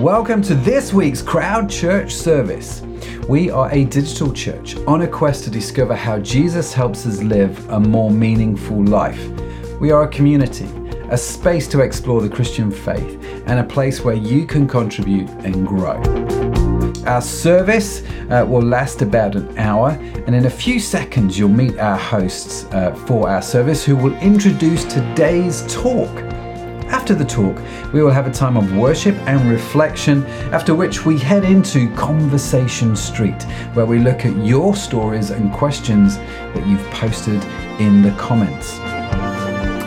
Welcome to this week's Crowd Church service. We are a digital church on a quest to discover how Jesus helps us live a more meaningful life. We are a community, a space to explore the Christian faith, and a place where you can contribute and grow. Our service uh, will last about an hour, and in a few seconds, you'll meet our hosts uh, for our service who will introduce today's talk. After the talk, we will have a time of worship and reflection, after which we head into Conversation Street, where we look at your stories and questions that you've posted in the comments.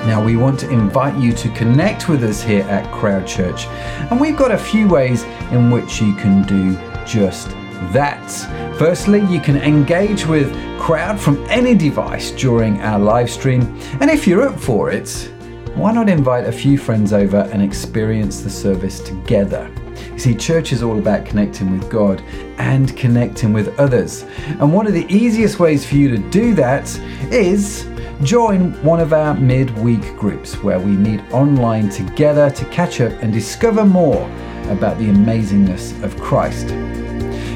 Now, we want to invite you to connect with us here at Crowd Church, and we've got a few ways in which you can do just that. Firstly, you can engage with Crowd from any device during our live stream, and if you're up for it, why not invite a few friends over and experience the service together? You see, church is all about connecting with God and connecting with others. And one of the easiest ways for you to do that is join one of our midweek groups where we meet online together to catch up and discover more about the amazingness of Christ.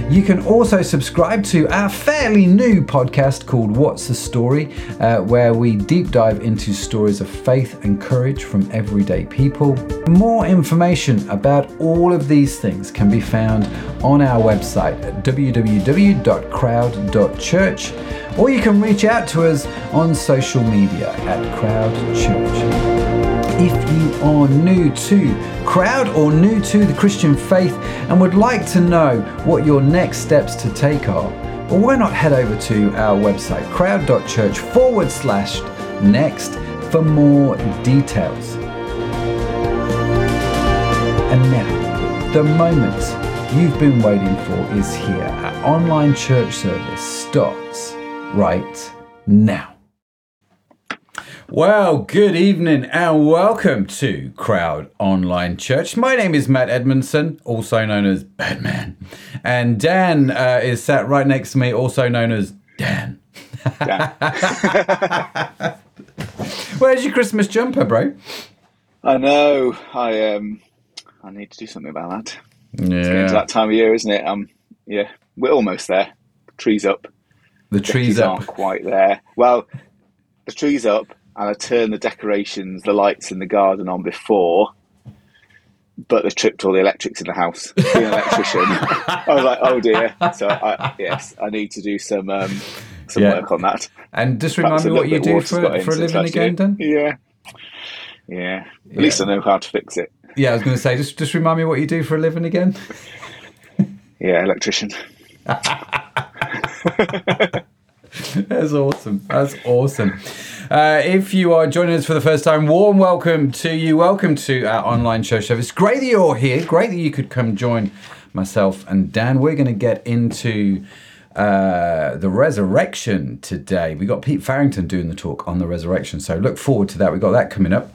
You can also subscribe to our fairly new podcast called What's the Story, uh, where we deep dive into stories of faith and courage from everyday people. More information about all of these things can be found on our website at www.crowd.church, or you can reach out to us on social media at Crowd Church. If you are new to Crowd or new to the Christian faith and would like to know what your next steps to take are, well, why not head over to our website, crowd.church forward slash next, for more details. And now, the moment you've been waiting for is here. Our online church service starts right now. Well, good evening and welcome to Crowd Online Church. My name is Matt Edmondson, also known as Batman, and Dan uh, is sat right next to me, also known as Dan. Where's your Christmas jumper, bro? I know. I um, I need to do something about that. Yeah, It's getting to that time of year, isn't it? Um, yeah, we're almost there. Trees up. the trees up. aren't quite there. Well, the trees up, and I turned the decorations, the lights in the garden on before, but they tripped all the electrics in the house. Being an electrician, I was like, oh dear. So I, yes, I need to do some um, some Yeah. work on that. And just Perhaps remind me what you do of water's got for, for a living again, then. Yeah, yeah. At least I know how to fix it. Yeah, I was going to say, just just remind me what you do for a living again. Yeah, electrician. That's awesome. That's awesome. Uh, if you are joining us for the first time, warm welcome to you. Welcome to our online show show. It's Great that you're here. Great that you could come join myself and Dan. We're going to get into uh, the resurrection today. We got Pete Farrington doing the talk on the resurrection, so look forward to that. We got that coming up.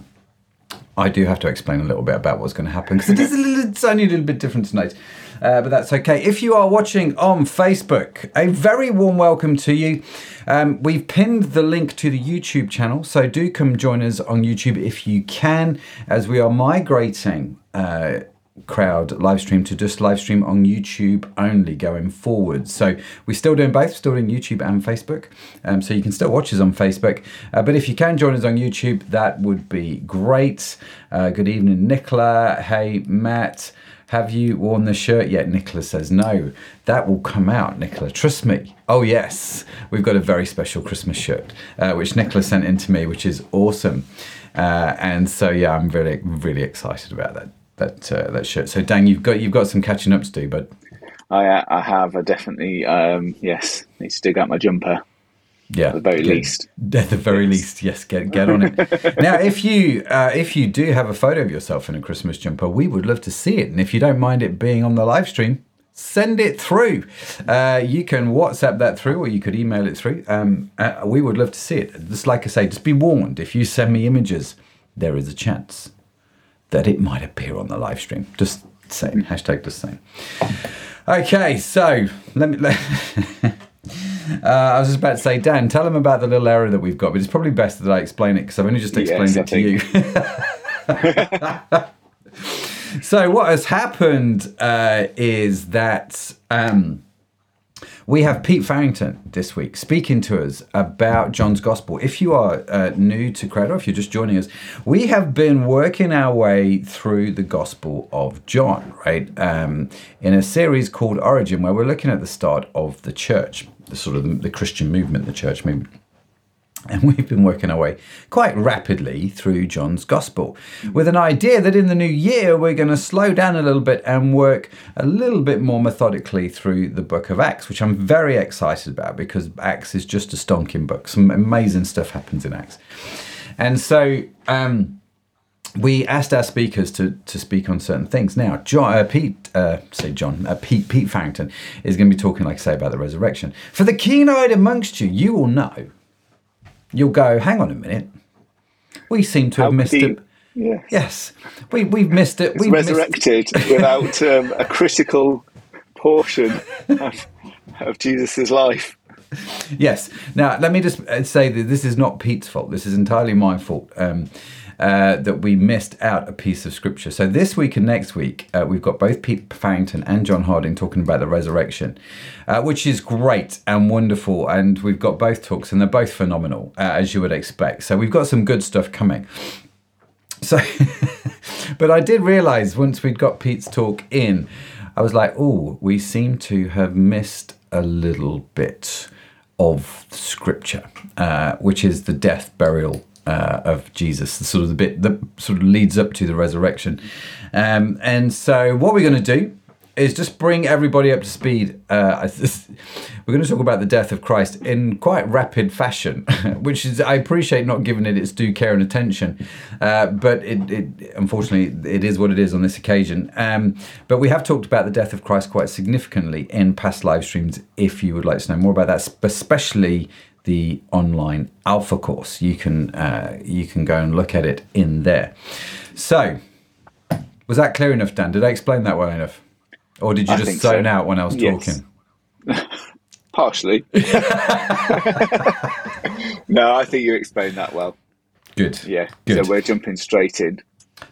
I do have to explain a little bit about what's going to happen because it is a little, it's only a little bit different tonight. Uh, but that's okay. If you are watching on Facebook, a very warm welcome to you. Um, we've pinned the link to the YouTube channel, so do come join us on YouTube if you can, as we are migrating uh, crowd live stream to just live stream on YouTube only going forward. So we're still doing both, still doing YouTube and Facebook. Um, so you can still watch us on Facebook. Uh, but if you can join us on YouTube, that would be great. Uh, good evening, Nicola. Hey, Matt. Have you worn the shirt yet? Nicola says no. That will come out, Nicola. Trust me. Oh yes, we've got a very special Christmas shirt, uh, which Nicola sent in to me, which is awesome. Uh, and so yeah, I'm really really excited about that that uh, that shirt. So Dan, you've got you've got some catching up to do, but I I have. I definitely um, yes need to dig out my jumper yeah, at the very get- least. At the very Yes. least, yes, get get on it. now, if you uh, if you do have a photo of yourself in a Christmas jumper, we would love to see it. And if you don't mind it being on the live stream, send it through. Uh, you can WhatsApp that through, or you could email it through. Um, uh, we would love to see it. Just like I say, just be warned. If you send me images, there is a chance that it might appear on the live stream. Just saying. Hashtag just saying. Okay, so let me. Let, uh, I was just about to say, Dan, tell them about the little error that we've got, but it's probably best that I explain it because I've only just explained Yes, it to you. so what has happened uh, is that um, we have Pete Farrington this week speaking to us about John's Gospel. If you are uh, new to Crowd, if you're just joining us, we have been working our way through the Gospel of John, right? Um, in a series called Origin, where we're looking at the start of the church, the sort of the, the Christian movement, the church movement. And we've been working our way quite rapidly through John's Gospel with an idea that in the new year we're going to slow down a little bit and work a little bit more methodically through the book of Acts, which I'm very excited about because Acts is just a stonking book. Some amazing stuff happens in Acts. And so, um, we asked our speakers to, to speak on certain things. Now, John, uh, Pete, uh, say John, uh, Pete, Pete Farrington is going to be talking, like I say, about the resurrection. For the keen-eyed amongst you, you will know you'll go, hang on a minute. We seem to have missed it. Yes. Yes, we, we've missed it. It's We've missed- resurrected without um, a critical portion of, of Jesus' life. Yes. Now, let me just uh, say that this is not Pete's fault. This is entirely my fault. Um, uh, that we missed out a piece of scripture. So this week and next week, uh, we've got both Pete Farrington and John Harding talking about the resurrection, uh, which is great and wonderful. And we've got both talks, and they're both phenomenal, uh, as you would expect. So we've got some good stuff coming. So, but I did realize once we'd got Pete's talk in, I was like, oh, we seem to have missed a little bit of scripture, uh, which is the death, burial, uh, of Jesus, the sort of the bit that sort of leads up to the resurrection. Um, and so, what we're going to do is just bring everybody up to speed. Uh, we're going to talk about the death of Christ in quite rapid fashion, which is I appreciate not giving it its due care and attention, uh, but it, it, unfortunately it is what it is on this occasion. Um, but we have talked about the death of Christ quite significantly in past live streams. If you would like to know more about that, especially the online alpha course. You can uh, you can go and look at it in there. So, was that clear enough, Dan? Did I explain that well enough, or did you I just zone so. out when I was Yes. talking? Partially. no, I think you explained that well. Good. Yeah. Good. So we're jumping straight in.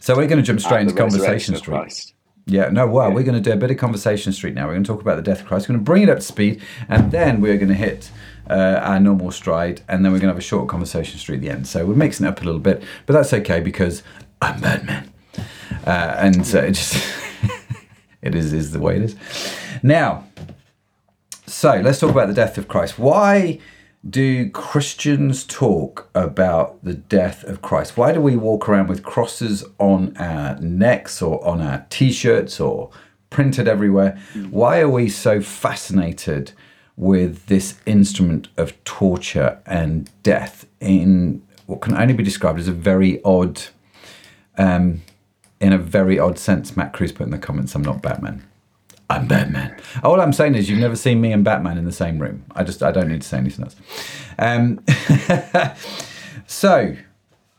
So we're going to jump straight into Conversation Street. Christ. Yeah, no, well, Yeah. we're going to do a bit of Conversation Street now. We're going to talk about the death of Christ. We're going to bring it up to speed, and then we're going to hit uh, our normal stride, and then we're going to have a short Conversation Street at the end. So we're mixing it up a little bit, but that's okay because I'm Batman. Uh, and uh, it just, it is, is the way it is. Now, so let's talk about the death of Christ. Why do Christians talk about the death of Christ? Why do we walk around with crosses on our necks or on our t shirts or printed everywhere? Why are we so fascinated with this instrument of torture and death in what can only be described as a very odd, um, in a very odd sense? Matt Cruz put in the comments, I'm not Batman. I'm Batman. All I'm saying is you've never seen me and Batman in the same room. I just I don't need to say anything else. Um, so,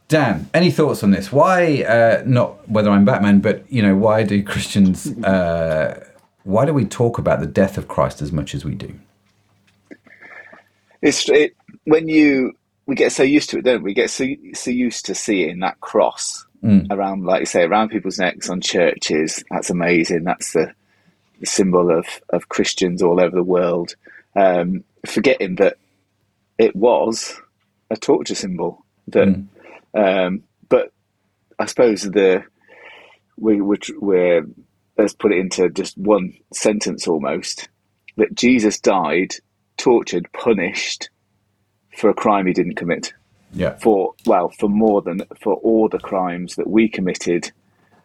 Dan, any thoughts on this? Why uh, not whether I'm Batman, but you know why do Christians? Uh, why do we talk about the death of Christ as much as we do? It's it, when you we get so used to it, don't we? We get so so used to seeing that cross around, like you say, around people's necks on churches. That's amazing. That's the, the symbol of of Christians all over the world. Um, forgetting that it was a torture symbol. That, um, but I suppose the we which we're let's put it into just one sentence almost that Jesus died, tortured, punished for a crime he didn't commit. Yeah, For well, for more than for all the crimes that we committed,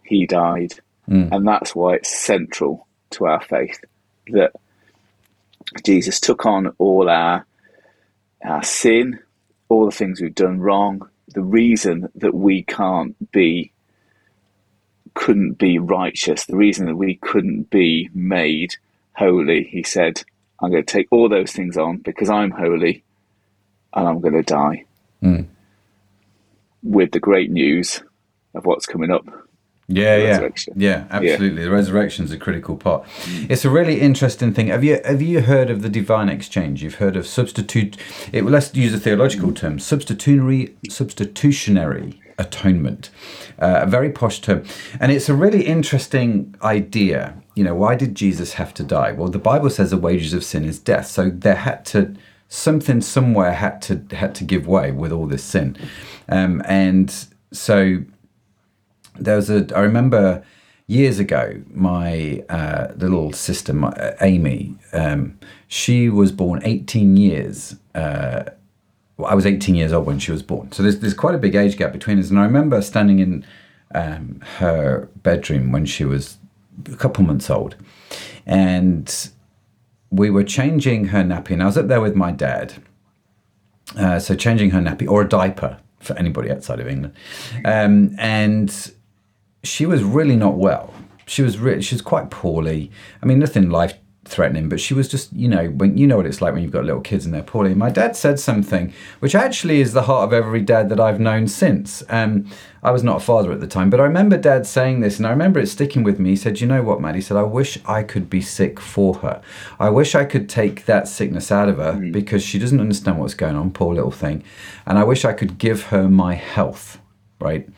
he died, hmm. and that's why it's central to our faith that Jesus took on all our our sin, all the things we've done wrong, the reason that we can't be couldn't be righteous, the reason that we couldn't be made holy, he said, I'm going to take all those things on because I'm holy and I'm going to die. Hmm. With the great news of what's coming up. yeah, yeah, yeah. Absolutely, the resurrection is a critical part. It's a really interesting thing. Have you have you heard of the divine exchange? You've heard of substitute. It, let's use a theological term: substitutionary, substitutionary atonement, uh, a very posh term. And it's a really interesting idea. You know, why did Jesus have to die? Well, the Bible says the wages of sin is death. So there had to something somewhere had to had to give way with all this sin, um, and so there was a. I remember years ago, my uh, little sister, my, uh, Amy, um, she was born 18 years. Uh, well, I was 18 years old when she was born. So there's, there's quite a big age gap between us. And I remember standing in um, her bedroom when she was a couple months old. And we were changing her nappy. And I was up there with my dad. Uh, so changing her nappy or a diaper for anybody outside of England. Um, and she was really not well. She was really, she was quite poorly. I mean, nothing life threatening, but she was just, you know, when you know what it's like when you've got little kids and they're poorly. My dad said something which actually is the heart of every dad that I've known since. Um, I was not a father at the time, but I remember dad saying this and I remember it sticking with me. He said, You know what, Matt? He said, I wish I could be sick for her. I wish I could take that sickness out of her mm. because she doesn't understand what's going on, poor little thing. And I wish I could give her my health right?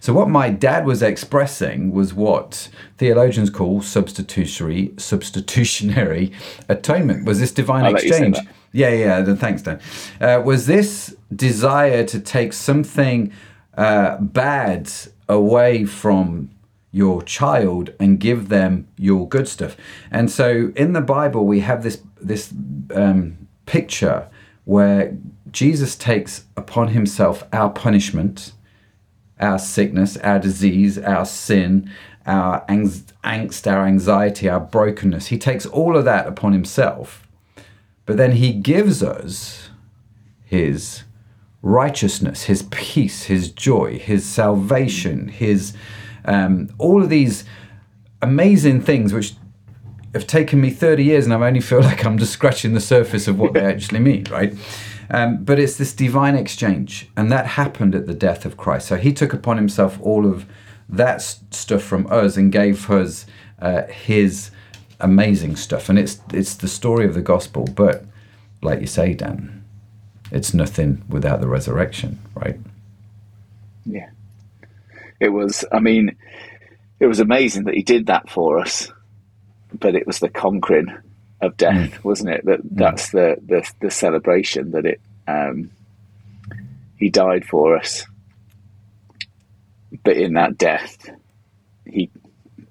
So, what my dad was expressing was what theologians call substitutionary substitutionary atonement. Was this divine exchange? Yeah, yeah. Thanks, Dan. Uh, was this desire to take something uh, bad away from your child and give them your good stuff? And so, in the Bible, we have this this um, picture where Jesus takes upon himself our punishment our sickness, our disease, our sin, our angst, our anxiety, our brokenness. He takes all of that upon himself, but then he gives us his righteousness, his peace, his joy, his salvation, his um, all of these amazing things which have taken me 30 years and I only feel like I'm just scratching the surface of what they actually mean, right? Um, but it's this divine exchange, and that happened at the death of Christ. So he took upon himself all of that stuff from us and gave us uh, his amazing stuff. And it's it's the story of the gospel. But like you say, Dan, it's nothing without the resurrection, right? Yeah, it was. I mean, it was amazing that he did that for us. But it was the conquering of death, mm. wasn't it? That mm. that's the, the the celebration that it um, he died for us, but in that death, he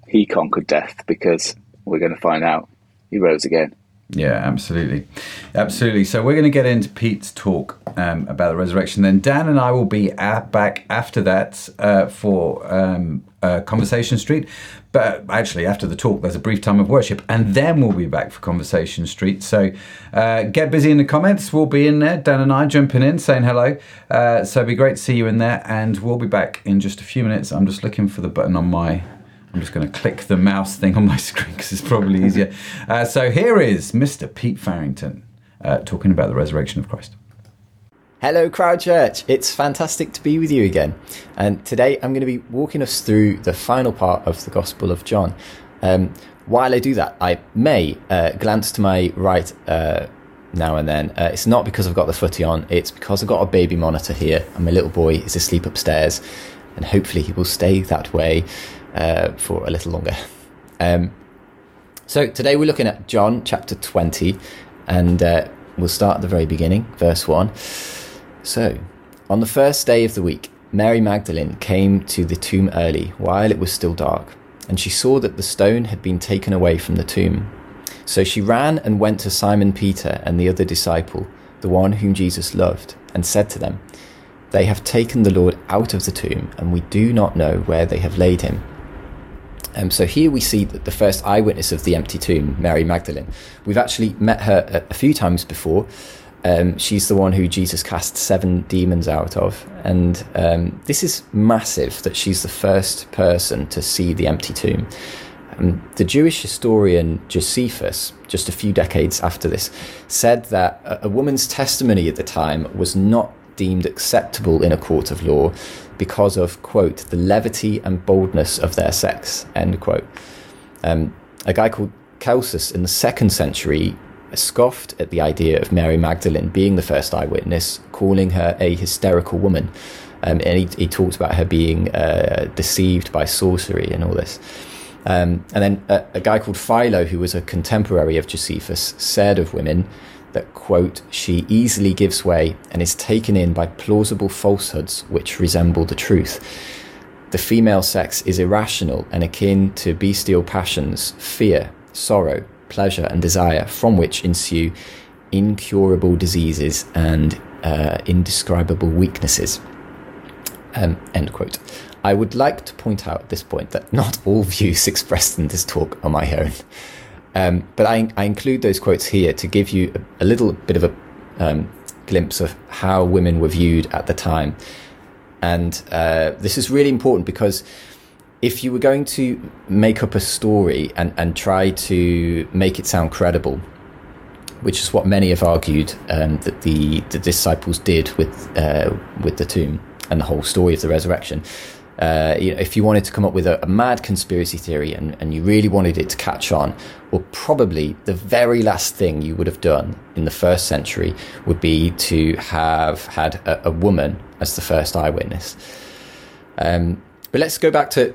he conquered death because we're going to find out he rose again. Yeah, absolutely, absolutely. So we're going to get into Pete's talk um, about the resurrection. Then Dan and I will be at, back after that uh, for um, uh, Conversation Street. But actually, after the talk, there's a brief time of worship, and then we'll be back for Conversation Street. So uh, get busy in the comments. We'll be in there. Dan and I jumping in, saying hello. Uh, so it'd be great to see you in there, and we'll be back in just a few minutes. I'm just looking for the button on my I'm just going to click the mouse thing on my screen because it's probably easier. Uh, so here is Mr. Pete Farrington uh, talking about the resurrection of Christ. Hello, Crowd Church. It's fantastic to be with you again. And today I'm going to be walking us through the final part of the Gospel of John. Um, while I do that, I may uh, glance to my right uh, now and then. Uh, it's not because I've got the footy on, it's because I've got a baby monitor here, and my little boy is asleep upstairs, and hopefully he will stay that way uh, for a little longer. Um, so today we're looking at John chapter 20, and uh, we'll start at the very beginning, verse 1. So, on the first day of the week, Mary Magdalene came to the tomb early while it was still dark, and she saw that the stone had been taken away from the tomb. So she ran and went to Simon Peter and the other disciple, the one whom Jesus loved, and said to them, They have taken the Lord out of the tomb, and we do not know where they have laid him. Um, so here we see that the first eyewitness of the empty tomb, Mary Magdalene. We've actually met her a, a few times before. Um, she's the one who Jesus cast seven demons out of. And um, this is massive that she's the first person to see the empty tomb. Um, the Jewish historian Josephus, just a few decades after this, said that a, a woman's testimony at the time was not deemed acceptable in a court of law because of, quote, the levity and boldness of their sex, end quote. Um, a guy called Celsus in the second century scoffed at the idea of Mary Magdalene being the first eyewitness, calling her a hysterical woman. Um, and he, he talks about her being uh, deceived by sorcery and all this. Um, and then a, a, guy called Philo, who was a contemporary of Josephus, said of women that, quote, she easily gives way and is taken in by plausible falsehoods which resemble the truth. The female sex is irrational and akin to bestial passions, fear, sorrow, pleasure, and desire, from which ensue incurable diseases and uh, indescribable weaknesses. Um, end quote. I would like to point out at this point that not all views expressed in this talk are my own. Um, but I, I, include those quotes here to give you a, a little bit of a um, glimpse of how women were viewed at the time. And uh, this is really important because if you were going to make up a story and, and try to make it sound credible, which is what many have argued um, that the, the disciples did with uh, with the tomb and the whole story of the resurrection. Uh, you know, if you wanted to come up with a, a, mad conspiracy theory and, and you really wanted it to catch on, well, probably the very last thing you would have done in the first century would be to have had a, a woman as the first eyewitness. Um, but let's go back to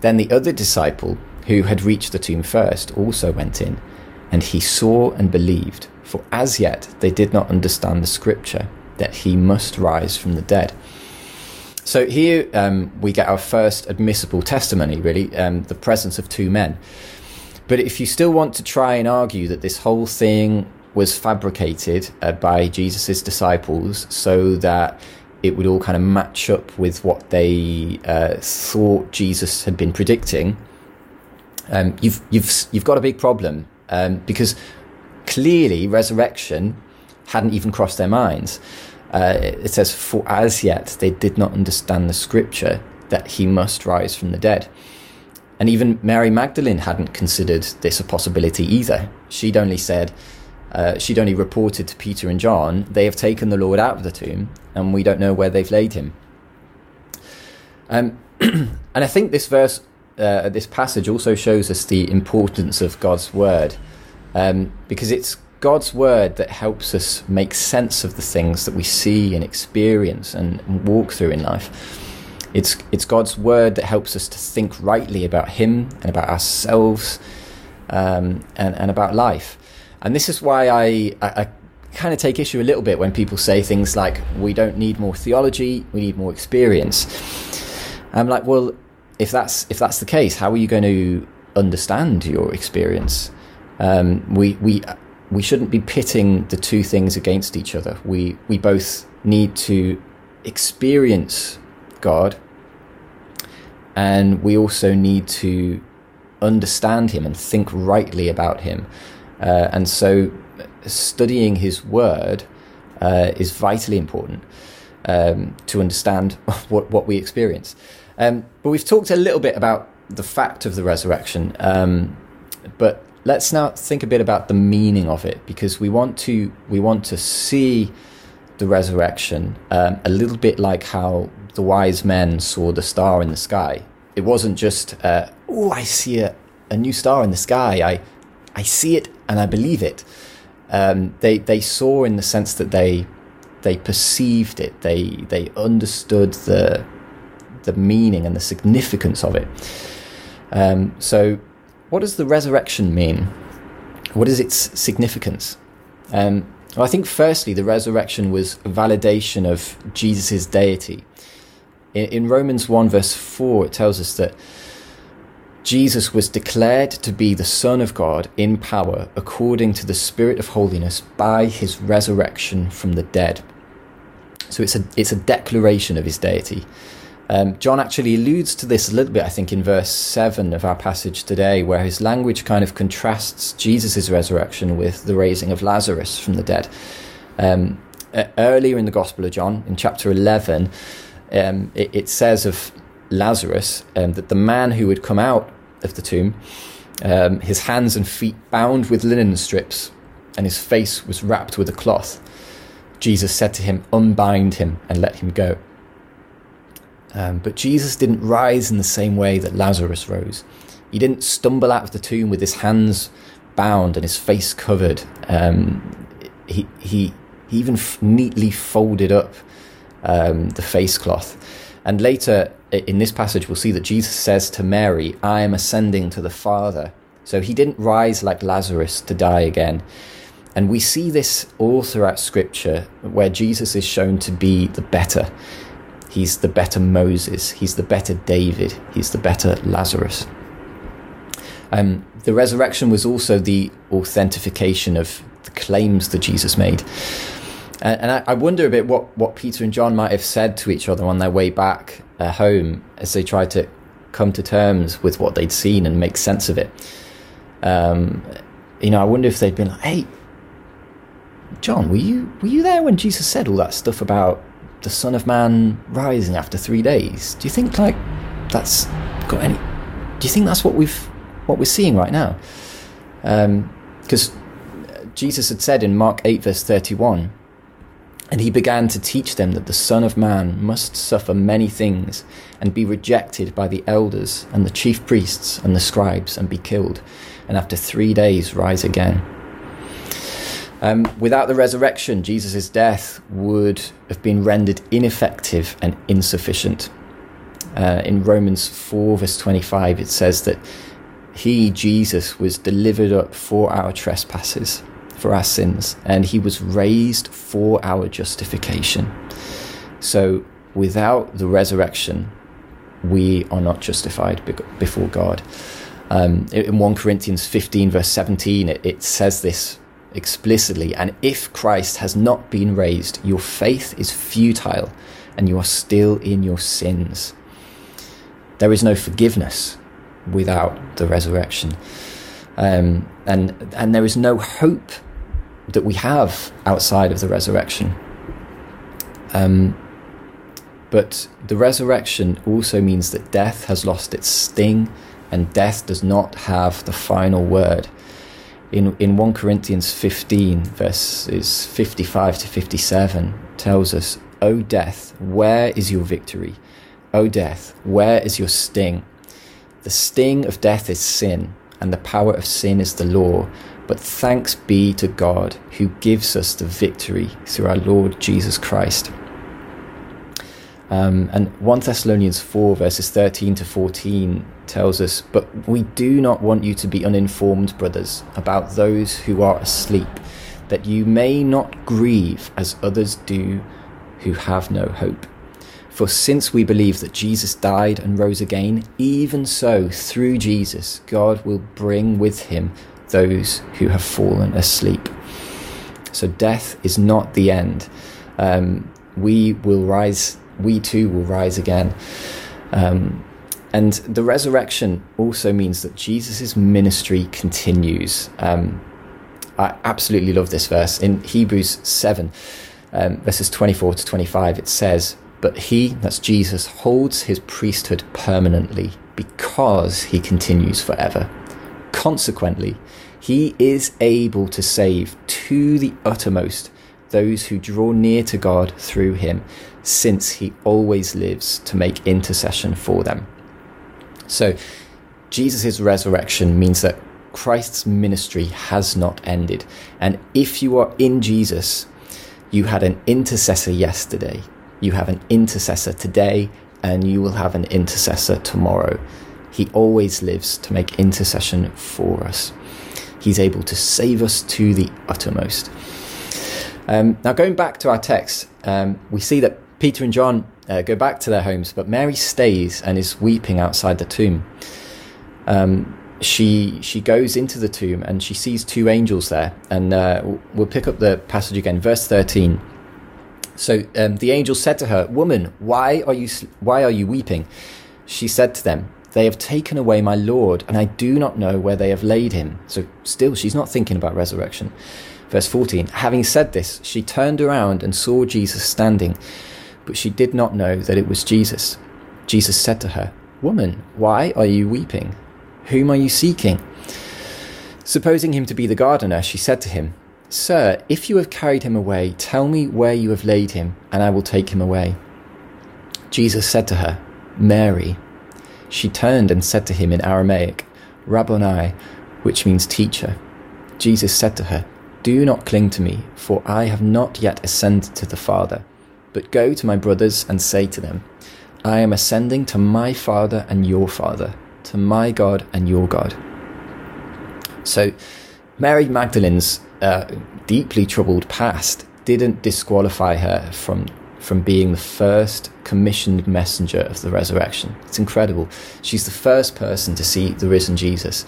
Then the other disciple, who had reached the tomb first, also went in, and he saw and believed, for as yet they did not understand the scripture that he must rise from the dead. So here um, we get our first admissible testimony, really, um, the presence of two men. But if you still want to try and argue that this whole thing was fabricated uh, by Jesus' disciples so that it would all kind of match up with what they uh, thought Jesus had been predicting, um, you've you've you've got a big problem um, because clearly resurrection hadn't even crossed their minds. Uh, it says, "For as yet they did not understand the scripture that he must rise from the dead." And even Mary Magdalene hadn't considered this a possibility either. She'd only said, uh, she'd only reported to Peter and John, they have taken the Lord out of the tomb, and we don't know where they've laid him. Um, and I think this verse, uh, this passage also shows us the importance of God's word, um, because it's God's word that helps us make sense of the things that we see and experience and, walk through in life. It's, it's God's word that helps us to think rightly about Him and about ourselves um, and, and about life. And this is why I, I, I kind of take issue a little bit when people say things like, we don't need more theology, we need more experience. I'm like, well, if that's if that's the case, how are you going to understand your experience? Um, we we we shouldn't be pitting the two things against each other. We we both need to experience God, and we also need to understand Him and think rightly about Him. Uh, and so, studying his word uh, is vitally important um, to understand what, what we experience. Um, but we've talked a little bit about the fact of the resurrection. Um, but let's now think a bit about the meaning of it, because we want to we want to see the resurrection um, a little bit like how the wise men saw the star in the sky. It wasn't just, uh, oh, I see a, a new star in the sky. I I see it and I believe it. Um, they they saw in the sense that they they perceived it. They they understood the the meaning and the significance of it. Um, so, what does the resurrection mean? What is its significance? Um, well, I think firstly, the resurrection was a validation of Jesus' deity. In, in Romans 1, verse 4, it tells us that Jesus was declared to be the Son of God in power according to the Spirit of holiness by his resurrection from the dead. So it's a, it's a declaration of his deity. Um, John actually alludes to this a little bit, I think, in verse 7 of our passage today, where his language kind of contrasts Jesus' resurrection with the raising of Lazarus from the dead. Um, earlier in the Gospel of John, in chapter 11, um, it, it, says of Lazarus um, that the man who had come out of the tomb, um, his hands and feet bound with linen strips, and his face was wrapped with a cloth. Jesus said to him, Unbind him and let him go. Um, but Jesus didn't rise in the same way that Lazarus rose. He didn't stumble out of the tomb with his hands bound and his face covered. Um, he, he, he even f- neatly folded up um, the face cloth. And later in this passage, we'll see that Jesus says to Mary, I am ascending to the Father. So he didn't rise like Lazarus to die again. And we see this all throughout Scripture where Jesus is shown to be the better. He's the better Moses. He's the better David. He's the better Lazarus. Um, the resurrection was also the authentication of the claims that Jesus made. And, and I, I, wonder a bit what, what Peter and John might have said to each other on their way back uh, home as they tried to come to terms with what they'd seen and make sense of it. Um, you know, I wonder if they'd been like, "Hey, John, were you were you there when Jesus said all that stuff about the Son of Man rising after three days? Do you think like that's got any? Do you think that's what we've what we're seeing right now? Because um, Jesus had said in Mark eight verse thirty one. And he began to teach them that the Son of Man must suffer many things and be rejected by the elders and the chief priests and the scribes and be killed, and after three days rise again. Um, without the resurrection, Jesus' death would have been rendered ineffective and insufficient. Uh, in Romans 4, verse 25, it says that he, Jesus, was delivered up for our trespasses, for our sins, and he was raised for our justification. So, without the resurrection, we are not justified before God. Um, in 1 Corinthians 15, verse 17, it, it says this explicitly. And if Christ has not been raised, your faith is futile and you are still in your sins. There is no forgiveness without the resurrection. Um, and, and there is no hope that we have outside of the resurrection. Um, but the resurrection also means that death has lost its sting and death does not have the final word in, in 1 Corinthians 15, verses 55 to 57, tells us, O death, where is your victory? O death, where is your sting? The sting of death is sin, and the power of sin is the law. But thanks be to God who gives us the victory through our Lord Jesus Christ. Um, and 1 Thessalonians 4, verses 13 to 14 tells us, But we do not want you to be uninformed, brothers, about those who are asleep, that you may not grieve as others do who have no hope. For since we believe that Jesus died and rose again, even so, through Jesus, God will bring with him those who have fallen asleep. So death is not the end. Um, we will rise we too will rise again. Um, and the resurrection also means that Jesus' ministry continues. Um, I absolutely love this verse. In Hebrews 7, um, verses 24 to 25, it says, But he, that's Jesus, holds his priesthood permanently because he continues forever. Consequently, he is able to save to the uttermost those who draw near to God through him, since he always lives to make intercession for them. So, Jesus' resurrection means that Christ's ministry has not ended. And if you are in Jesus, you had an intercessor yesterday, you have an intercessor today, and you will have an intercessor tomorrow. He always lives to make intercession for us. He's able to save us to the uttermost. Um, now, going back to our text, um, we see that Peter and John uh, go back to their homes, but Mary stays and is weeping outside the tomb. Um, she she goes into the tomb and she sees two angels there, and uh, we'll pick up the passage again, verse thirteen. So um, the angel said to her, "Woman, why are you why are you weeping?" She said to them, "They have taken away my Lord, and I do not know where they have laid him." So still, she's not thinking about resurrection. Verse 14 Having said this, she turned around and saw Jesus standing but she did not know that it was Jesus. Jesus said to her, Woman, why are you weeping? Whom are you seeking? Supposing him to be the gardener, she said to him, Sir, if you have carried him away, tell me where you have laid him, and I will take him away. Jesus said to her, Mary. She turned and said to him in Aramaic, Rabboni, which means teacher. Jesus said to her, Do not cling to me, for I have not yet ascended to the Father. But go to my brothers and say to them, I am ascending to my Father and your Father, to my God and your God. So, Mary Magdalene's uh, deeply troubled past didn't disqualify her from from being the first commissioned messenger of the resurrection. It's incredible. She's the first person to see the risen Jesus,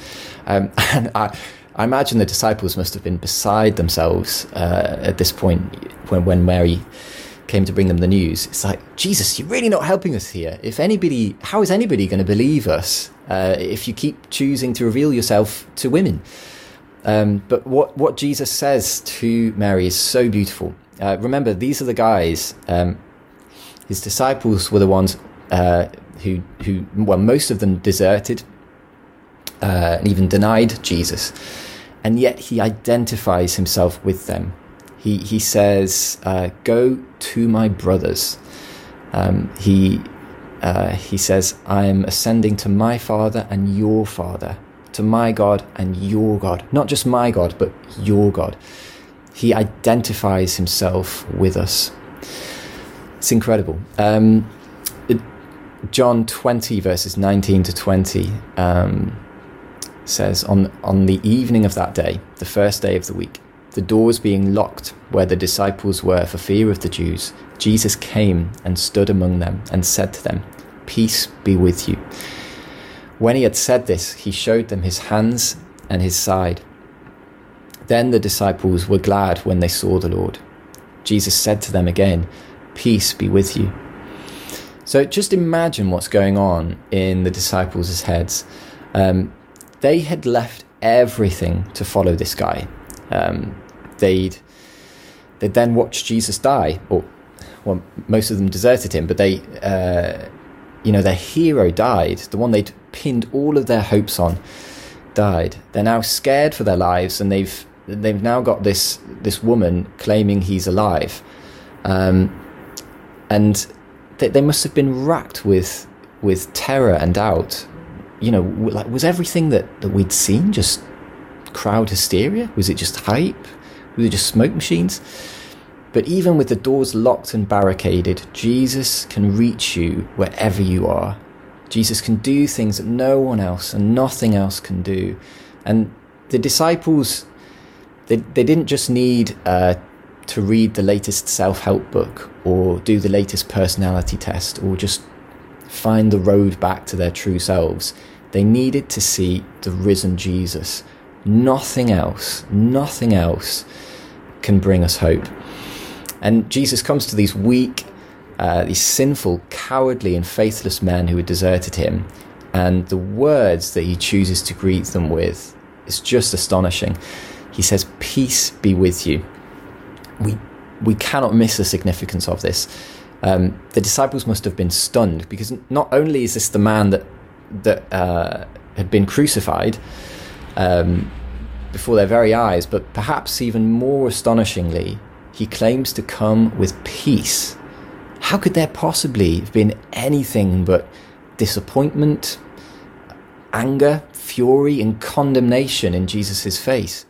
um, and I, I, imagine the disciples must have been beside themselves uh, at this point when when Mary came to bring them the news. It's like Jesus, you're really not helping us here. If anybody, how is anybody going to believe us uh, if you keep choosing to reveal yourself to women? Um, but what, what Jesus says to Mary is so beautiful. Uh, remember, these are the guys, um, his disciples were the ones uh, who, who, well, most of them deserted uh, and even denied Jesus. And yet he identifies himself with them. He, he says, uh, Go to my brothers. Um, he, uh, he says, I am ascending to my Father and your Father to my God and your God. Not just my God, but your God. He identifies himself with us. It's incredible. Um, John 20, verses 19 to 20, um, says, on, on the evening of that day, the first day of the week, the doors being locked where the disciples were for fear of the Jews, Jesus came and stood among them and said to them, Peace be with you. When he had said this, he showed them his hands and his side. Then the disciples were glad when they saw the Lord. Jesus said to them again, Peace be with you. So just imagine what's going on in the disciples' heads. Um, they had left everything to follow this guy. Um, they'd they'd then watched Jesus die, or well, most of them deserted him, but they, uh, you know, their hero died, the one they'd pinned all of their hopes on died. They're now scared for their lives, and they've they've now got this this woman claiming he's alive, um, and they, they must have been racked with with terror and doubt. You know, like was everything that that we'd seen just crowd hysteria? Was it just hype? Was it just smoke machines? But even with the doors locked and barricaded, Jesus can reach you wherever you are. Jesus can do things that no one else and nothing else can do. And the disciples, they, they didn't just need uh, to read the latest self help book or do the latest personality test or just find the road back to their true selves. They needed to see the risen Jesus. Nothing else, nothing else can bring us hope. And Jesus comes to these weak, uh, these sinful, cowardly, and faithless men who had deserted him. And the words that he chooses to greet them with is just astonishing. He says, Peace be with you. We, we cannot miss the significance of this. Um, the disciples must have been stunned because not only is this the man that, that uh, had been crucified um, before their very eyes, but perhaps even more astonishingly, he claims to come with peace how could there possibly have been anything but disappointment, anger, fury, and condemnation in Jesus' face?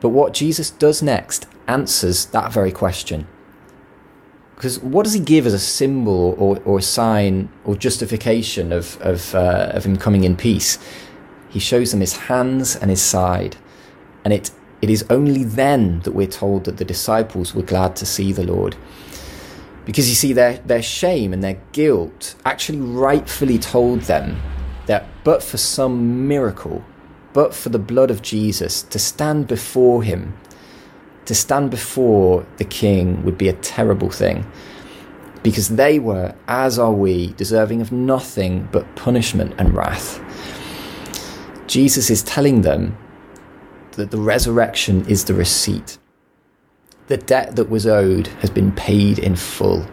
But what Jesus does next answers that very question. Because what does he give as a symbol or, or a sign or justification of, of, uh, of him coming in peace? He shows them his hands and his side. And it, it is only then that we're told that the disciples were glad to see the Lord. Because you see, their, their shame and their guilt actually rightfully told them that but for some miracle, but for the blood of Jesus, to stand before him, to stand before the king would be a terrible thing. Because they were, as are we, deserving of nothing but punishment and wrath. Jesus is telling them that the resurrection is the receipt the debt that was owed has been paid in full.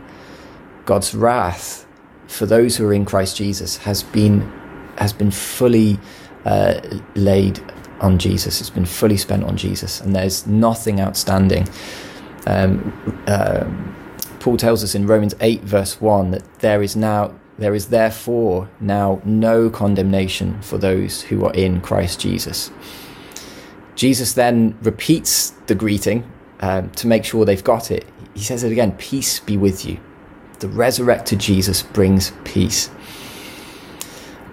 God's wrath for those who are in Christ Jesus has been has been fully uh, laid on Jesus. It's been fully spent on Jesus, and there's nothing outstanding. Um, uh, Paul tells us in Romans eight verse one that there is now there is therefore now no condemnation for those who are in Christ Jesus. Jesus then repeats the greeting um, to make sure they've got it. He says it again Peace be with you. The resurrected Jesus brings peace.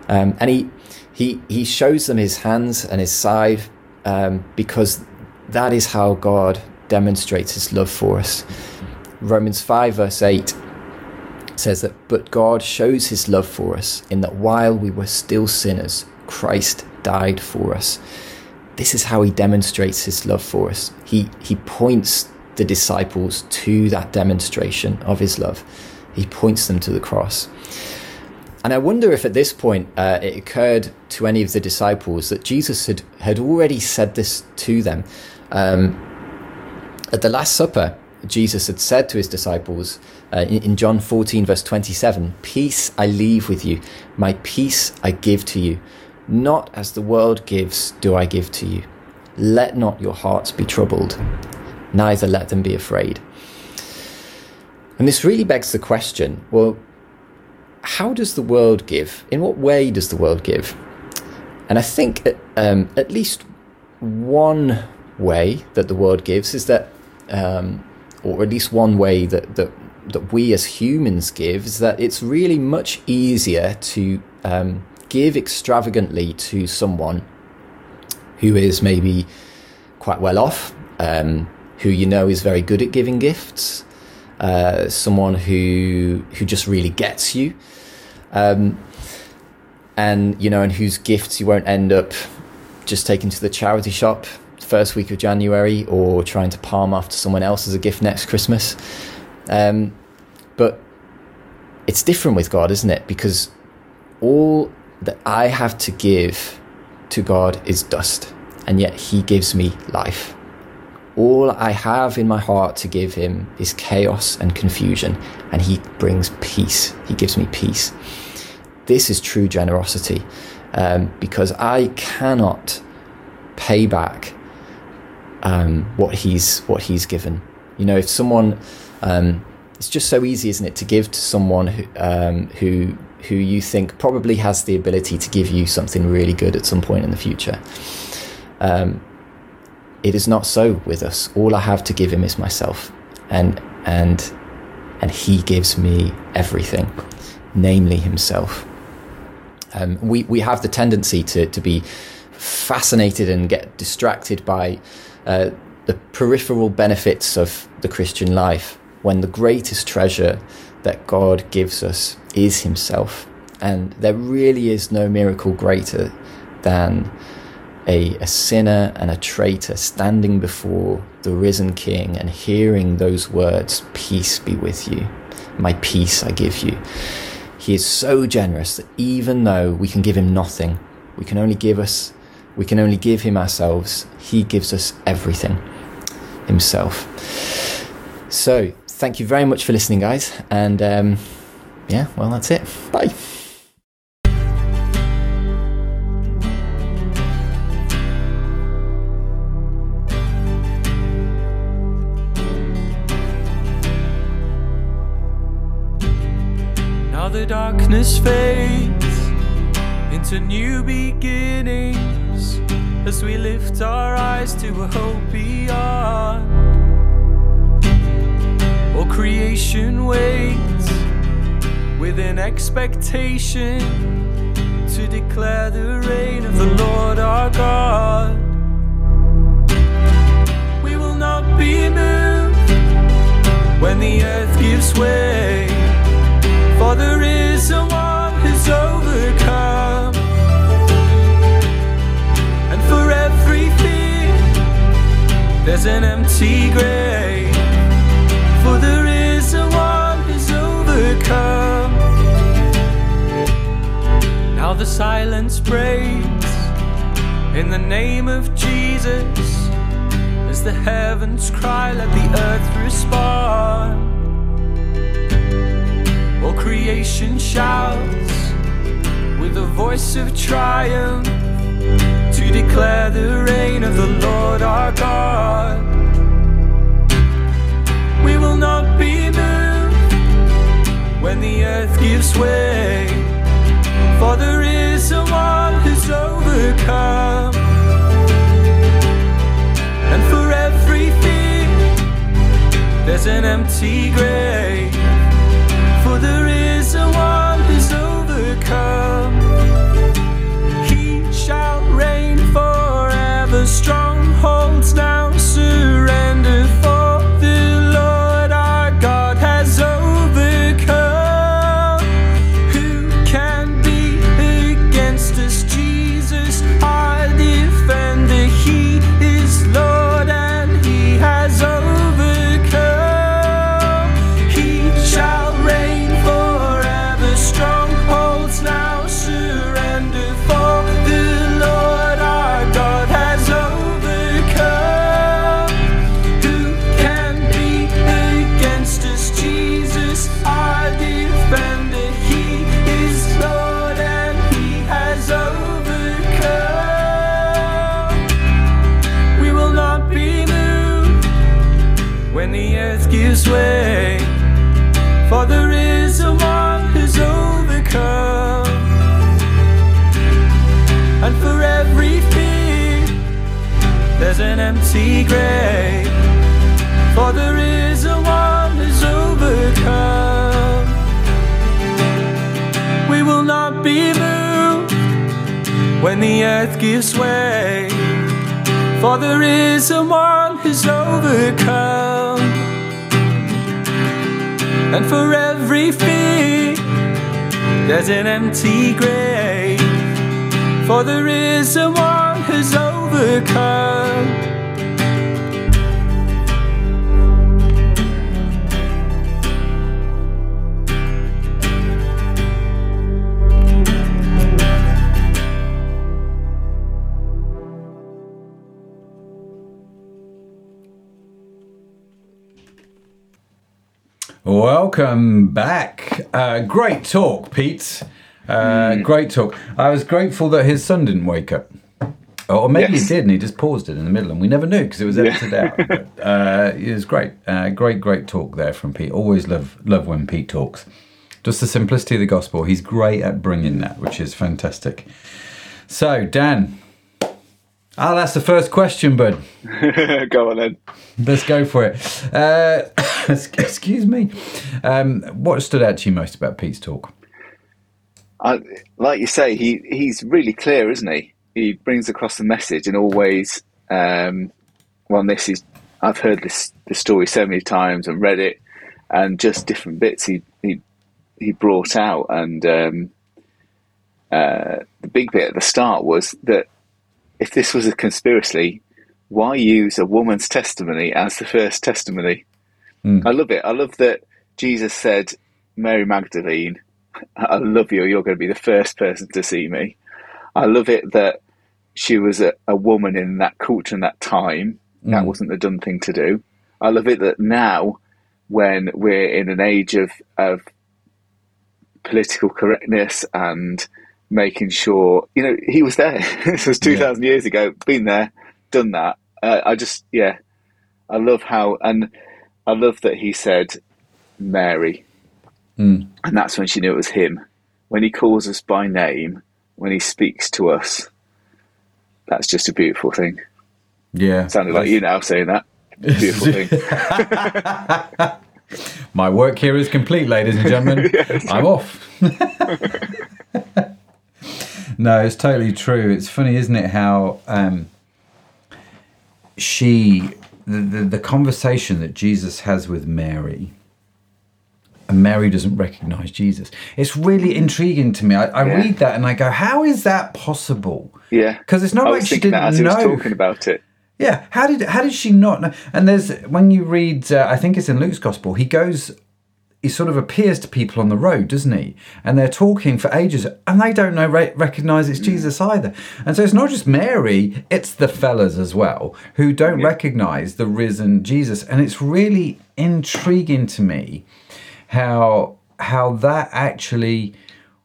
Um, and he, he, he shows them his hands and his side um, because that is how God demonstrates his love for us. Romans 5, verse 8 says that, But God shows his love for us in that while we were still sinners, Christ died for us. This is how he demonstrates his love for us. He, he points the disciples to that demonstration of his love. He points them to the cross. And I wonder if at this point uh, it occurred to any of the disciples that Jesus had, had already said this to them. Um, at the Last Supper, Jesus had said to his disciples uh, in, in John 14, verse 27, Peace I leave with you, my peace I give to you. Not as the world gives, do I give to you. Let not your hearts be troubled, neither let them be afraid. And this really begs the question well, how does the world give? In what way does the world give? And I think um, at least one way that the world gives is that, um, or at least one way that, that that we as humans give, is that it's really much easier to um, give extravagantly to someone who is maybe quite well off, um, who you know is very good at giving gifts, uh, someone who who just really gets you, um, and you know, and whose gifts you won't end up just taking to the charity shop first week of January or trying to palm off to someone else as a gift next Christmas. Um, but it's different with God, isn't it? Because all that I have to give to God is dust, and yet He gives me life. All I have in my heart to give Him is chaos and confusion, and He brings peace. He gives me peace. This is true generosity um, because I cannot pay back um, what He's what He's given. You know, if someone, um, it's just so easy, isn't it, to give to someone who, um, who who you think probably has the ability to give you something really good at some point in the future. Um, it is not so with us. All I have to give him is myself, and and and he gives me everything, namely himself. Um, we we have the tendency to to be fascinated and get distracted by uh, the peripheral benefits of the Christian life when the greatest treasure that God gives us is Himself. And there really is no miracle greater than a, a sinner and a traitor standing before the risen King and hearing those words, Peace be with you, my peace I give you. He is so generous that even though we can give him nothing, we can only give us we can only give him ourselves. He gives us everything himself. So, thank you very much for listening, guys. And um, yeah, well, that's it. Bye. The darkness fades into new beginnings as we lift our eyes to a hope beyond. All creation waits with an expectation to declare the reign of the Lord our God. We will not be moved when the earth gives way, for there is a one who's overcome. And for every fear, there's an empty grave. For there is a one who's overcome. Now the silence breaks in the name of Jesus. As the heavens cry, let the earth respond. All creation shouts with a voice of triumph to declare the reign of the Lord our God. We will not be moved when the earth gives way, for there is a one who's overcome. And for every fear, there's an empty grave, the earth gives way. For there is a one who's overcome. And for every fear, there's an empty grave. For there is a one who's overcome. Welcome back. Uh, great talk, Pete. Uh, Great talk. I was grateful that his son didn't wake up. Or maybe Yes. he did and he just paused it in the middle and we never knew because it was edited out. But, uh, it was great. Uh, great, great talk there from Pete. Always love, love when Pete talks. Just the simplicity of the gospel. He's great at bringing that, which is fantastic. So, Dan. Ah, that's the first question, bud. Go on then. Let's go for it. Uh, excuse me. Um, what stood out to you most about Pete's talk? I, like you say, he he's really clear, isn't he? He brings across the message and always. Um, well, this is I've heard this this story so many times and read it, and just different bits he he he brought out, and um, uh, the big bit at the start was that if this was a conspiracy, why use a woman's testimony as the first testimony? Hmm. I love it. I love that Jesus said, Mary Magdalene, I love you. You're going to be the first person to see me. I love it that she was a, a woman in that culture and that time. That hmm. wasn't the done thing to do. I love it that now, when we're in an age of, of political correctness and making sure, you know, he was there. this was 2,000 years ago, been there, done that. Uh, I just, yeah, I love how, and I love that he said Mary. And that's when she knew it was him. When he calls us by name, when he speaks to us, that's just a beautiful thing. Yeah. Sounded like you now saying that. Beautiful thing. My work here is complete, ladies and gentlemen. I'm off. No, it's totally true. It's funny, isn't it, how um, she, the, the, the conversation that Jesus has with Mary, and Mary doesn't recognize Jesus. It's really intriguing to me. I, I Yeah. read that and I go, how is that possible? Yeah, because it's not like she didn't as he was know. talking about it. Yeah, how did how did she not know? And there's when you read, uh, I think it's in Luke's gospel. He goes, he sort of appears to people on the road, doesn't he? And they're talking for ages, and they don't know re- recognize it's Jesus either. And so it's not just Mary; it's the fellas as well who don't recognize the risen Jesus. And it's really intriguing to me how how that actually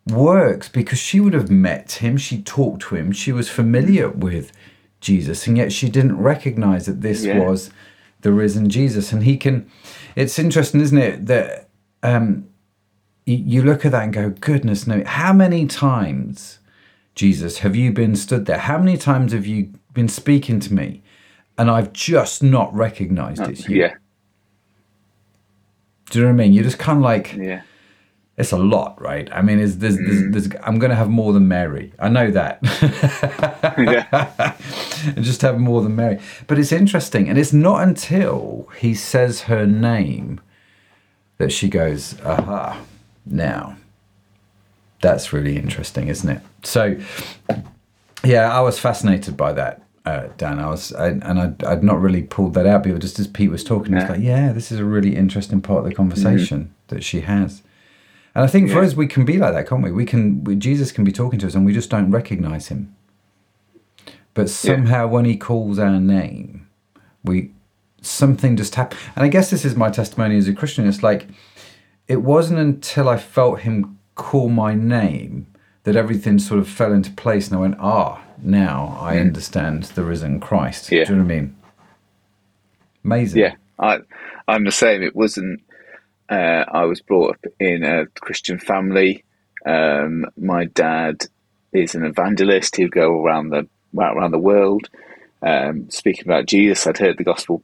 works because she would have met him, she talked to him, she was familiar with Jesus, and yet she didn't recognize that this Yeah. was the risen Jesus. And he can, it's interesting, isn't it, that um, you, you look at that and go, goodness, no, how many times, Jesus, have you been stood there? How many times have you been speaking to me? And I've just not recognized it's you. Yeah, Do you know what I mean? You're just kind of like, yeah, it's a lot, right? I mean, is there's, Mm. there's, there's, I'm going to have more than Mary. I know that. yeah, and just have more than Mary. But it's interesting, and it's not until he says her name that she goes, "Aha!" Now, that's really interesting, isn't it? So, yeah, I was fascinated by that, uh, Dan. I was, I, and I'd, I'd not really pulled that out, but just as Pete was talking, it's Yeah. like, yeah, this is a really interesting part of the conversation that she has. And I think for us, we can be like that, can't we? We can. We, Jesus can be talking to us, and we just don't recognize him. But somehow, when he calls our name, we something just happened. And I guess this is my testimony as a Christian. It's like it wasn't until I felt him call my name that everything sort of fell into place, and I went, "Ah, now I understand the risen Christ." Yeah. Do you know what I mean? Amazing. yeah. I, I'm the same. It wasn't. Uh, I was brought up in a Christian family. Um, my dad is an evangelist. He'd go around the around the world, um, speaking about Jesus. I'd heard the gospel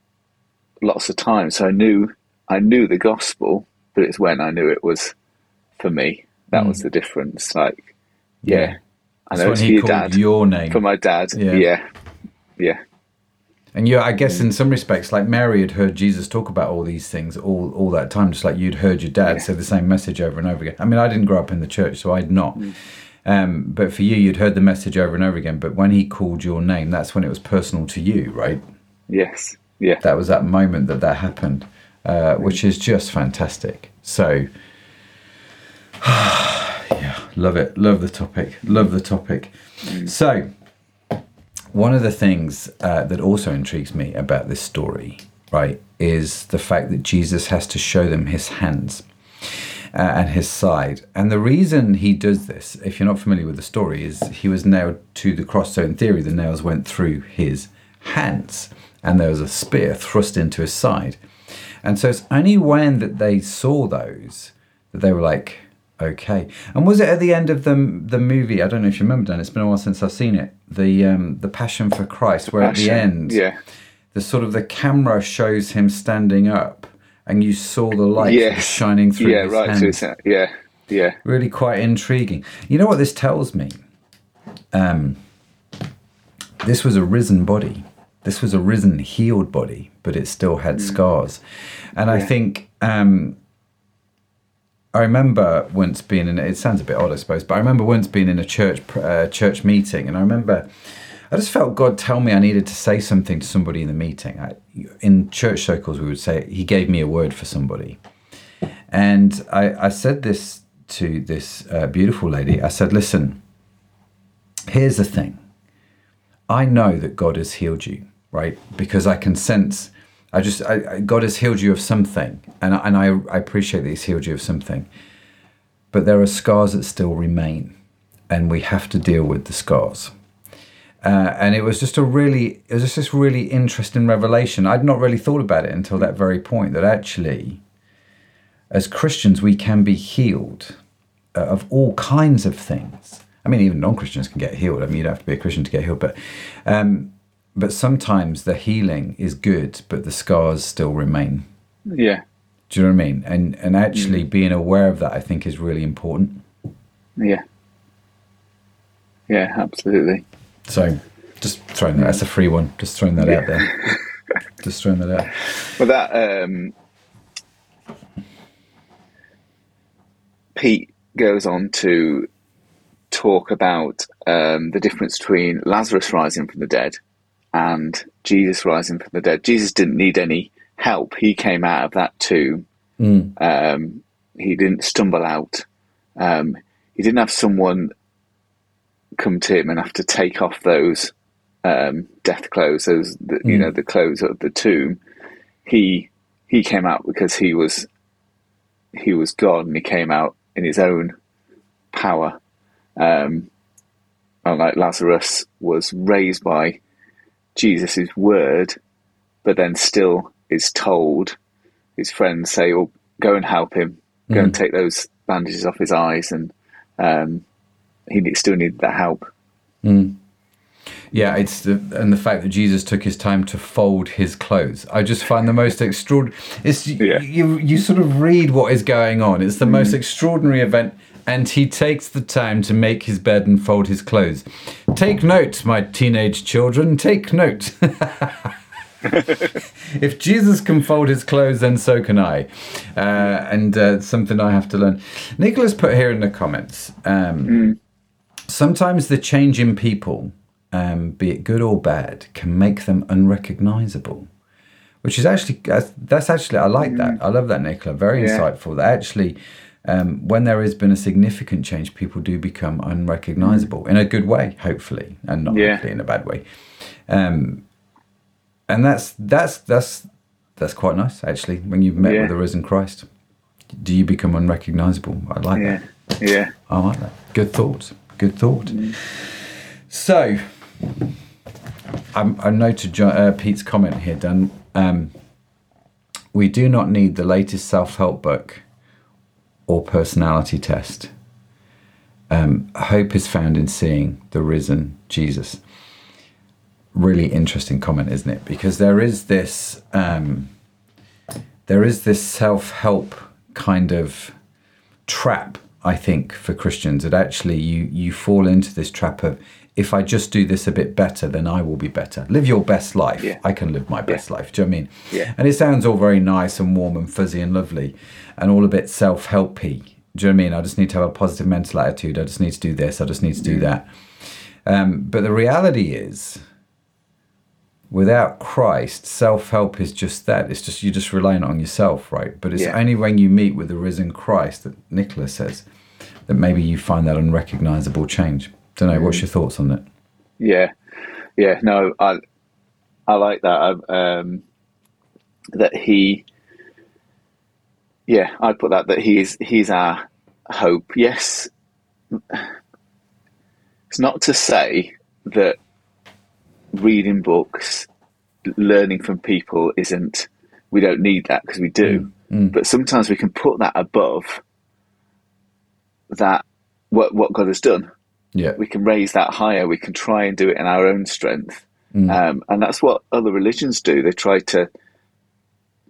lots of times, so I knew I knew the gospel. But it's when I knew it was for me. That was mm. the difference. Like, yeah, Yeah. I know when it's for your called dad. your name. for my dad, Yeah. yeah, yeah, And you, I guess, mm. in some respects, like Mary had heard Jesus talk about all these things all, all that time, just like you'd heard your dad say the same message over and over again. I mean, I didn't grow up in the church, so I'd not. Mm. Um, but for you, you'd heard the message over and over again. But when he called your name, that's when it was personal to you, right? yes, yeah, That was that moment that that happened, uh, which is just fantastic. So, yeah, love it. Love the topic. Love the topic. So, one of the things uh, that also intrigues me about this story, right, is the fact that Jesus has to show them his hands uh, and his side. And the reason he does this, if you're not familiar with the story, is he was nailed to the cross. So, in theory, the nails went through his hands and there was a spear thrust into his side. And so, it's only when that they saw those that they were like, okay. And was it at the end of the the movie? I don't know if you remember, Dan. It's been a while since I've seen it. The um, the Passion for Christ, where at the end, yeah. the sort of the camera shows him standing up, and you saw the light Yes. shining through yeah, his right. hands. So it's, uh, yeah, yeah, Really quite intriguing. You know what this tells me? Um, this was a risen body. This was a risen, healed body, but it still had scars. And I think um, I remember once being in. It sounds a bit odd, I suppose, but I remember once being in a church uh, church meeting, and I remember I just felt God tell me I needed to say something to somebody in the meeting. I, in church circles, we would say He gave me a word for somebody, and I, I said this to this uh, beautiful lady. I said, "Listen, here's the thing. I know that God has healed you, right? Because I can sense. I just I, God has healed you of something, and and I, I appreciate that He's healed you of something. But there are scars that still remain, and we have to deal with the scars." Uh, and it was just a really, it was just this really interesting revelation. I'd not really thought about it until that very point. That actually, as Christians, we can be healed uh, of all kinds of things. I mean, even non-Christians can get healed. I mean, you don't have to be a Christian to get healed, but um, but sometimes the healing is good, but the scars still remain. yeah, Do you know what I mean? And and actually being aware of that, I think, is really important. yeah, yeah, absolutely. So, just throwing that. That's a free one. Just throwing that out there. just throwing that out. Well, that um, Pete goes on to talk about um, the difference between Lazarus rising from the dead and Jesus rising from the dead. Jesus didn't need any help; he came out of that tomb. Um, he didn't stumble out. Um, he didn't have someone come to him and have to take off those um, death clothes, those the, you know the clothes of the tomb. He he came out because he was he was God and he came out in his own power. Um, and like Lazarus was raised by Jesus' word, but then still is told his friends say, "Oh, go and help him. Go and mm. take those bandages off his eyes." And um, he still needed that help. Mm. Yeah, it's the and the fact that Jesus took his time to fold his clothes. I just find the most extraordinary. It's Yeah. you you sort of read what is going on. It's the most mm. extraordinary event, and he takes the time to make his bed and fold his clothes. Take note, my teenage children. Take note. if Jesus can fold his clothes, then so can I. Uh, and uh, something I have to learn. Nicholas put here in the comments. Um, Sometimes the change in people, um, be it good or bad, can make them unrecognizable. Which is actually that's, that's actually I like that. I love that, Nicola. Very Yeah. insightful. That actually, um, when there has been a significant change, people do become unrecognizable in a good way, hopefully, and not Yeah. hopefully in a bad way. Um, and that's that's that's that's quite nice actually. When you've met Yeah. with the risen Christ, do you become unrecognizable? I like Yeah, that. yeah. I like that. Good thought. Good thought. So, I'm, I noted uh, Pete's comment here, Dan. Um, we do not need the latest self help book or personality test. Um, hope is found in seeing the risen Jesus. Really interesting comment, isn't it? Because there is this um, there is this self help kind of trap i think for christians that actually you you fall into this trap of if i just do this a bit better then i will be better live your best life Yeah. i can live my best life do you know what i mean Yeah. and it sounds all very nice and warm and fuzzy and lovely and all a bit self-helpy do you know what i mean i just need to have a positive mental attitude i just need to do this i just need to do that um, but the reality is without Christ, self help is just that. It's just you're just relying on yourself, right? But it's Yeah. only when you meet with the risen Christ that Nicholas says that maybe you find that unrecognizable change. Don't know. What's your thoughts on that? Yeah, yeah. No, I I like that. I, um, that he, yeah, I put that that he is he's our hope. Yes, it's not to say that reading books, learning from people isn't. We don't need that because we do, mm, mm. but sometimes we can put that above that what what God has done Yeah. we can raise that higher. We can try and do it in our own strength, mm. um, and that's what other religions do. They try to.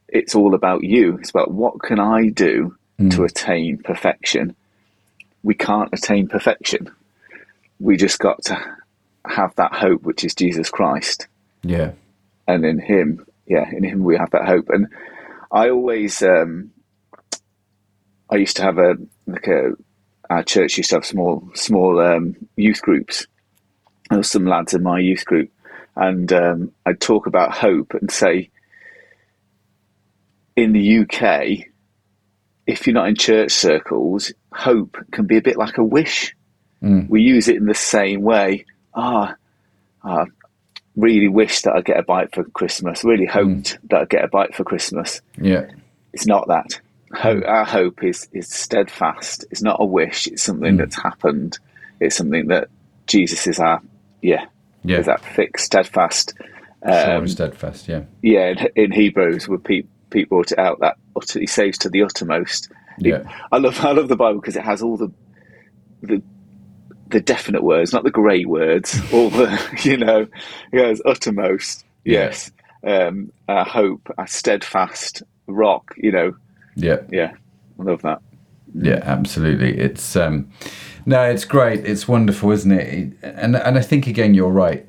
It's all about you. It's about what can I do to attain perfection. We can't attain perfection. We just got to have that hope, which is Jesus Christ, Yeah. and in Him, yeah, in Him we have that hope. And I always, um, I used to have a like a our church used to have small small um, youth groups. There were some lads in my youth group, and um, I'd talk about hope and say, in the UK, if you're not in church circles, hope can be a bit like a wish. We use it in the same way. Ah, ah, really wish that I'd get a bite for Christmas. Really hoped that I'd get a bite for Christmas Yeah. it's not that. Ho- our hope is is steadfast. It's not a wish. It's something that's happened. It's something that Jesus is our yeah. Yeah. Is that fixed, steadfast? Um, steadfast. Yeah. yeah, in, in Hebrews, where Pete, brought it out that utter, he saves to the uttermost. Yeah. I love I love the Bible because it has all the the the definite words, not the grey words. All the you know, it goes uttermost. Yes, um, our hope, our steadfast rock. You know, Yeah. yeah, I love that. Yeah, absolutely. It's um, no, it's great. It's wonderful, isn't it? It- And and I think again, you're right.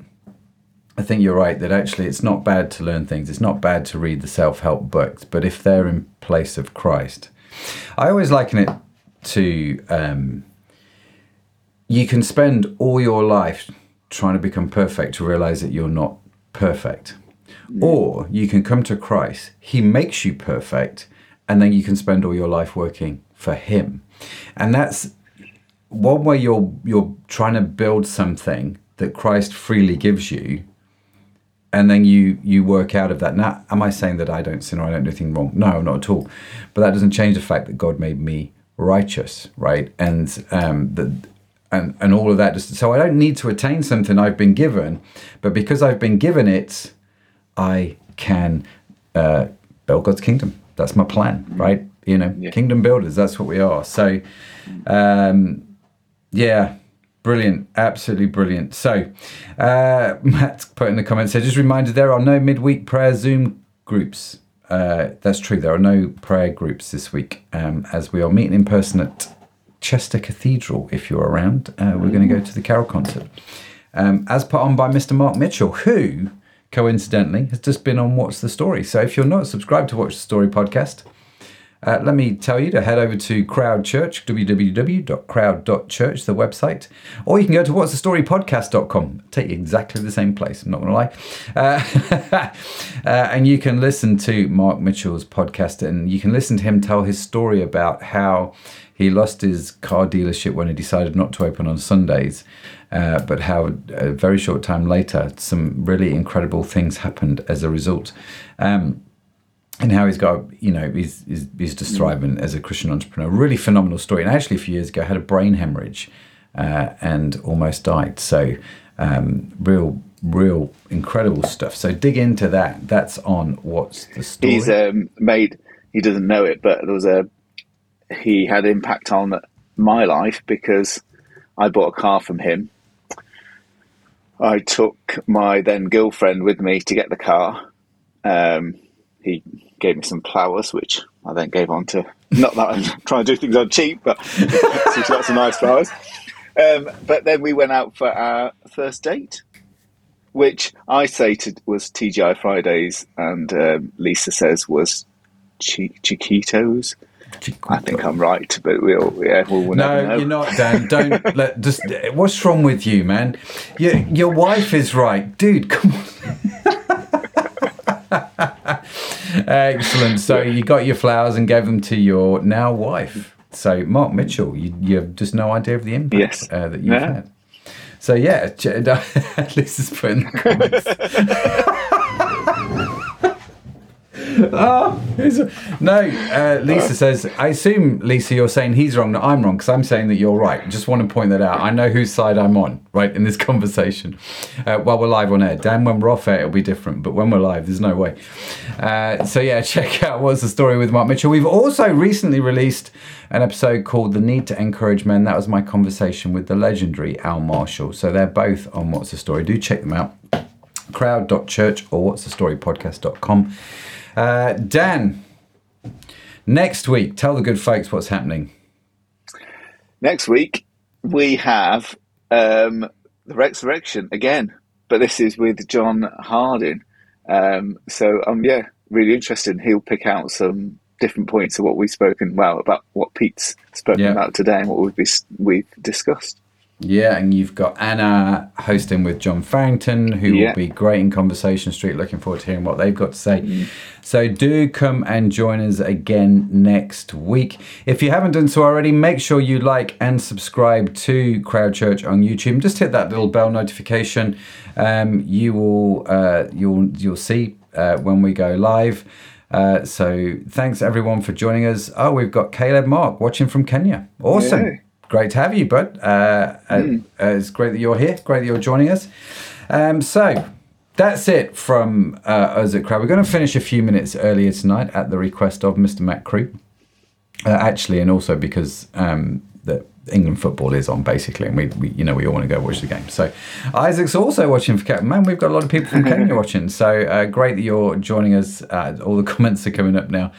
I think you're right that actually it's not bad to learn things. It's not bad to read the self help books, but if they're in place of Christ, I always liken it to um, you can spend all your life trying to become perfect to realize that you're not perfect. Or you can come to Christ, He makes you perfect, and then you can spend all your life working for Him. And that's one way you're you're trying to build something that Christ freely gives you, and then you you work out of that. Now, am I saying that I don't sin or I don't do anything wrong? No, not at all. But that doesn't change the fact that God made me righteous, right? And um, the and and all of that. Just, so I don't need to attain something I've been given, but because I've been given it, I can uh, build God's kingdom. That's my plan, right? You know, Yeah. kingdom builders. That's what we are. So, um, yeah, brilliant, absolutely brilliant. So, uh, Matt put in the comments. So, just a reminder: there are no midweek prayer Zoom groups. Uh, that's true. There are no prayer groups this week, um, as we are meeting in person at Chester Cathedral. If you're around, uh, we're going to go to the carol concert, um, as put on by Mr. Mark Mitchell, who coincidentally has just been on What's the Story. So, if you're not subscribed to What's the Story podcast. Uh, let me tell you to head over to Crowd Church, www.crowd.church, the website, or you can go to what's the story. Take you exactly the same place, I'm not going to lie. Uh, uh, and you can listen to Mark Mitchell's podcast and you can listen to him tell his story about how he lost his car dealership when he decided not to open on Sundays. Uh, but how a very short time later, some really incredible things happened as a result. Um, and how he's got, you know, he's, he's, he's just thriving as a Christian entrepreneur. Really phenomenal story. And actually, a few years ago, had a brain hemorrhage uh, and almost died. So, um, real, real incredible stuff. So, dig into that. That's on What's the Story? He's um, made. He doesn't know it, but there was a. He had impact on my life because I bought a car from him. I took my then girlfriend with me to get the car. Um, he gave me some flowers, which I then gave on to. Not that I'm trying to do things on cheap, but she's got nice flowers. Um, but then we went out for our first date, which I say to, was TGI Fridays, and um, Lisa says was chi- Chiquitos. I think I'm right, but we'll yeah we'll, we'll never No, you're not, Dan. Don't let just. What's wrong with you, man? Your your wife is right, dude. Come on. Excellent. So you got your flowers and gave them to your now wife. So Mark Mitchell, you, you have just no idea of the impact Yes. uh, that you've Yeah. had. So yeah, ch- at least it's put in the comments. Oh, no, uh, Lisa says, I assume, Lisa, you're saying he's wrong, not I'm wrong, because I'm saying that you're right. Just want to point that out. I know whose side I'm on, right, in this conversation. Uh, while we're live on air. Dan, when we're off air, it'll be different, but when we're live, there's no way. Uh, so, yeah, check out What's the Story with Mark Mitchell. We've also recently released an episode called The Need to Encourage Men. That was my conversation with the legendary Al Marshall. So, they're both on What's the Story. Do check them out crowd.church or what's the story podcast.com. Uh, Dan, next week, tell the good folks what's happening. Next week we have um, the Resurrection again, but this is with John Harding. Um, so um, yeah, really interesting. He'll pick out some different points of what we've spoken well about what Pete's spoken Yeah. about today and what we've we've discussed. Yeah, and you've got Anna hosting with John Farrington, who Yeah. will be great in Conversation Street. Looking forward to hearing what they've got to say. So do come and join us again next week. If you haven't done so already, make sure you like and subscribe to Crowd Church on YouTube. Just hit that little bell notification. Um, you will uh, you'll you'll see uh, when we go live. Uh, so thanks everyone for joining us. Oh, we've got Caleb Mark watching from Kenya. Awesome. Yay. Great to have you, bud. Uh, uh, uh, it's great that you're here. Great that you're joining us. Um, so that's it from uh, us at Crowd. We're going to finish a few minutes earlier tonight at the request of Mr. Matt Crew. Uh, actually, and also because um, the England football is on basically, and we, we you know we all want to go watch the game. So Isaac's also watching for Captain Man. We've got a lot of people from Kenya watching. So uh, great that you're joining us. Uh, all the comments are coming up now.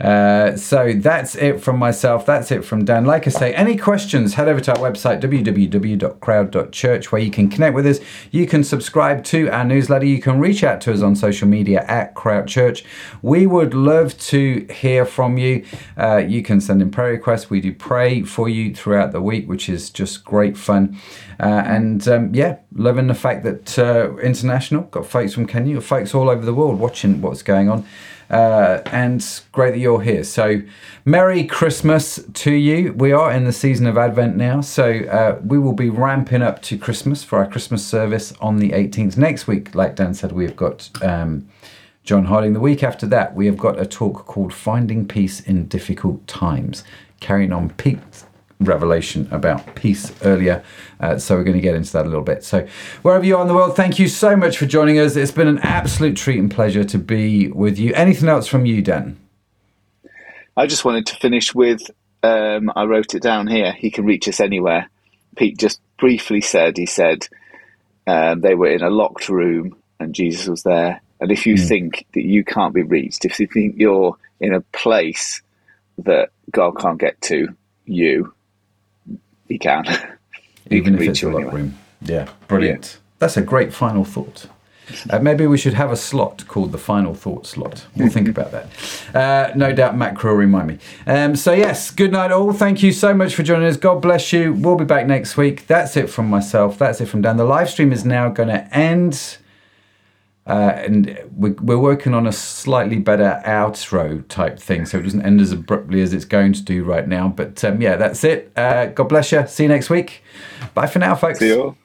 Uh, so that's it from myself. That's it from Dan. Like I say, any questions? Head over to our website www.crowd.church where you can connect with us. You can subscribe to our newsletter. You can reach out to us on social media at Crowd Church. We would love to hear from you. Uh, you can send in prayer requests. We do pray for you throughout the week, which is just great fun. Uh, and um, yeah, loving the fact that uh, international got folks from Kenya, folks all over the world watching what's going on. Uh, and great that you're here. So, Merry Christmas to you. We are in the season of Advent now, so uh, we will be ramping up to Christmas for our Christmas service on the 18th. Next week, like Dan said, we've got um, John Harding. The week after that, we have got a talk called Finding Peace in Difficult Times, carrying on Pete's revelation about peace earlier. Uh, so we're going to get into that a little bit. So wherever you are in the world, thank you so much for joining us. It's been an absolute treat and pleasure to be with you. Anything else from you, Dan? I just wanted to finish with um, I wrote it down here. He can reach us anywhere. Pete just briefly said, he said um, they were in a locked room and Jesus was there. And if you mm. think that you can't be reached, if you think you're in a place that God can't get to, you, he can. Even can if it's a locked room. Yeah, brilliant. Yeah. That's a great final thought. Uh, maybe we should have a slot called the final thought slot. We'll think about that. Uh, no doubt Matt will remind me. Um, so, yes, good night, all. Thank you so much for joining us. God bless you. We'll be back next week. That's it from myself. That's it from Dan. The live stream is now going to end. Uh, and we're, we're working on a slightly better outro type thing so it doesn't end as abruptly as it's going to do right now. But um, yeah, that's it. Uh, God bless you. See you next week. Bye for now, folks. See you.